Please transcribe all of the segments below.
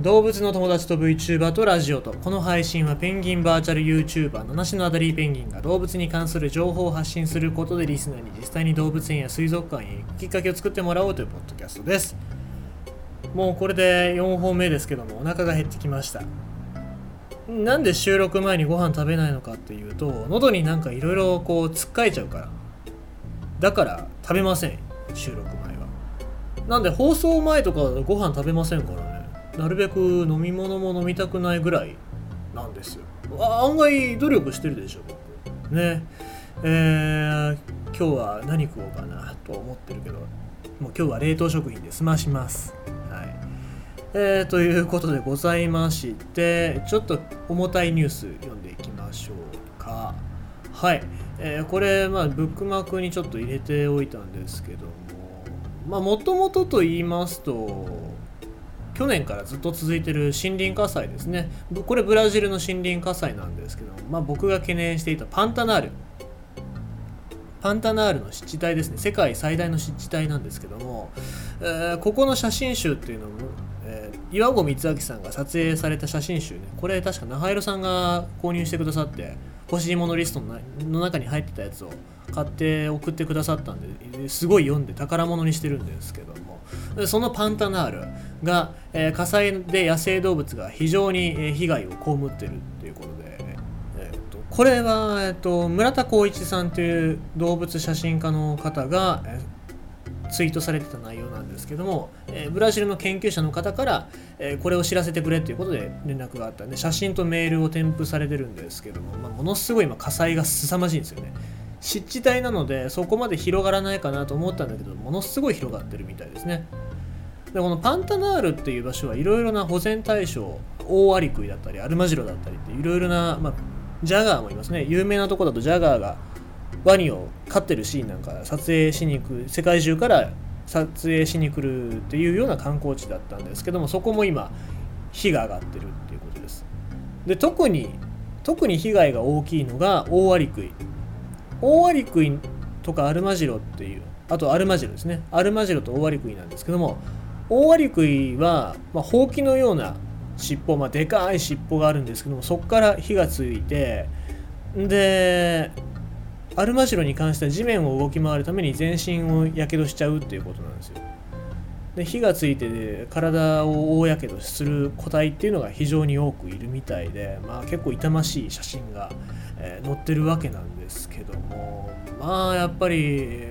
動物の友達と VTuber とラジオと。この配信はペンギンバーチャル YouTuber 七種のアダリーペンギンが動物に関する情報を発信することでリスナーに実際に動物園や水族館へ行くきっかけを作ってもらおうというポッドキャストです。もうこれで4本目ですけどもお腹が減ってきました。なんで収録前にご飯食べないのかっていうと喉になんかいろいろこうつっかえちゃうから。だから食べません収録前は。なんで放送前とかご飯食べませんからね。なるべく飲み物も飲みたくないぐらいなんですよ。あ案外努力してるでしょ僕。ね。えー、今日は何食おうかなと思ってるけどもう今日は冷凍食品で済まします。はい。えー、ということでございましてちょっと重たいニュース読んでいきましょうか。はい、えー、これまあブックマークにちょっと入れておいたんですけどもまあもともとと言いますと去年からずっと続いてる森林火災ですね。これブラジルの森林火災なんですけど、まあ、僕が懸念していたパンタナール。パンタナールの湿地帯ですね。世界最大の湿地帯なんですけども、えー、ここの写真集っていうのも、えー、岩合光明さんが撮影された写真集ね。これ確か中弘さんが購入してくださって欲しいものリストの中に入ってたやつを買って送ってくださったんですごい読んで宝物にしてるんですけどもそのパンタナールが、えー、火災で野生動物が非常に被害を被ってるっていうことで、えーと、これは、えーと、村田光一さんという動物写真家の方が、えー、ツイートされてた内容なんですけども、えー、ブラジルの研究者の方から、えこれを知らせてくれということで連絡があったんで写真とメールを添付されてるんですけども、まあ、ものすごい今火災が凄まじいんですよね。湿地帯なのでそこまで広がらないかなと思ったんだけどものすごい広がってるみたいですね。でこのパンタナールっていう場所はいろいろな保全対象オオアリクイだったりアルマジロだったりっていろいろな、まあ、ジャガーもいますね。有名なとこだとジャガーがワニを飼ってるシーンなんか撮影しに行く世界中から撮影しに来るっていうような観光地だったんですけどもそこも今火が上がってるっていうことです。で特に特に被害が大きいのがオオアリクイオオアリクイとかアルマジロっていうあとアルマジロですね。アルマジロとオオアリクイなんですけどもオオアリクイは、まあ、ほうきのような尻尾、まあ、でかい尻尾があるんですけどもそこから火がついてでアルマジロに関しては地面を動き回るために全身をやけどしちゃうっていうことなんですよ。で火がついて体を大やけどする個体っていうのが非常に多くいるみたいで、まあ、結構痛ましい写真が、えー、載ってるわけなんですけどもまあやっぱり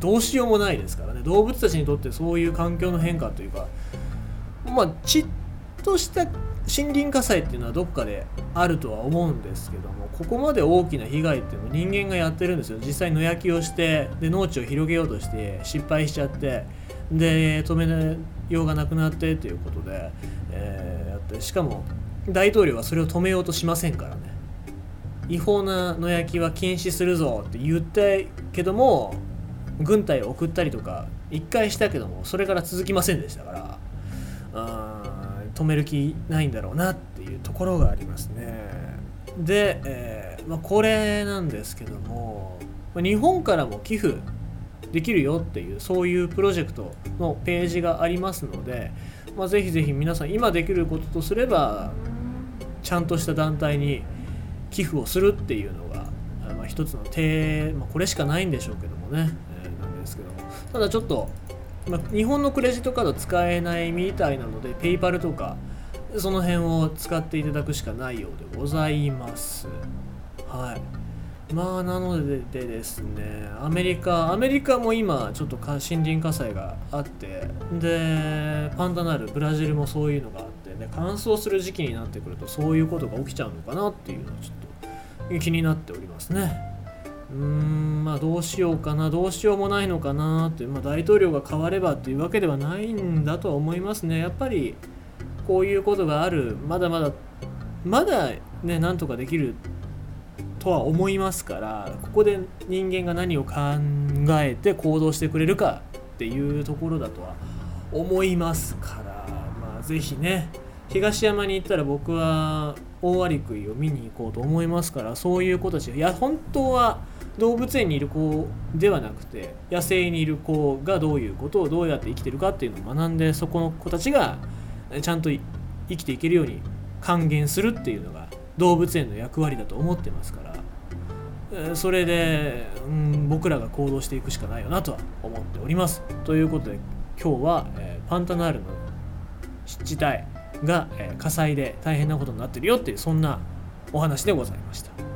どうしようもないですからね。動物たちにとってそういう環境の変化というかまあちっとした森林火災っていうのはどっかであるとは思うんですけどもここまで大きな被害っていうのを人間がやってるんですよ。実際野焼きをしてで農地を広げようとして失敗しちゃってで止めようがなくなってということで、えー、やってしかも大統領はそれを止めようとしませんからね。違法な野焼きは禁止するぞって言ったけども軍隊を送ったりとか1回したけどもそれから続きませんでしたから。うん止める気ないんだろうなっていうところがありますね。で、えー、まあ、これなんですけども日本からも寄付できるよっていうそういうプロジェクトのページがありますので、まあ、ぜひぜひ皆さん今できることとすればちゃんとした団体に寄付をするっていうのが、まあ、一つの手、まあ、これしかないんでしょうけどもね、えー、なんですけども。ただちょっと、まあ、日本のクレジットカード使えないみたいなのでペイパルとかその辺を使っていただくしかないようでございます。はい。まあなのででですねアメリカアメリカも今ちょっと森林火災があってでパンタナールブラジルもそういうのがあってで乾燥する時期になってくるとそういうことが起きちゃうのかなっていうのはちょっと気になっておりますね。うーんまあどうしようかなどうしようもないのかなって、まあ、大統領が変わればっていうわけではないんだとは思いますね。やっぱりこういうことがあるまだまだまだねなんとかできるとは思いますからここで人間が何を考えて行動してくれるかっていうところだとは思いますからまあ是非ね東山に行ったら僕は大アリクイを見に行こうと思いますからそういう子たちいや本当は動物園にいる子ではなくて野生にいる子がどういうことをどうやって生きてるかっていうのを学んでそこの子たちがちゃんと生きていけるように還元するっていうのが動物園の役割だと思ってますからそれで、うん、僕らが行動していくしかないよなとは思っております。ということで今日は、えー、パンタナールの湿地帯が、えー、火災で大変なことになってるよっていうそんなお話でございました。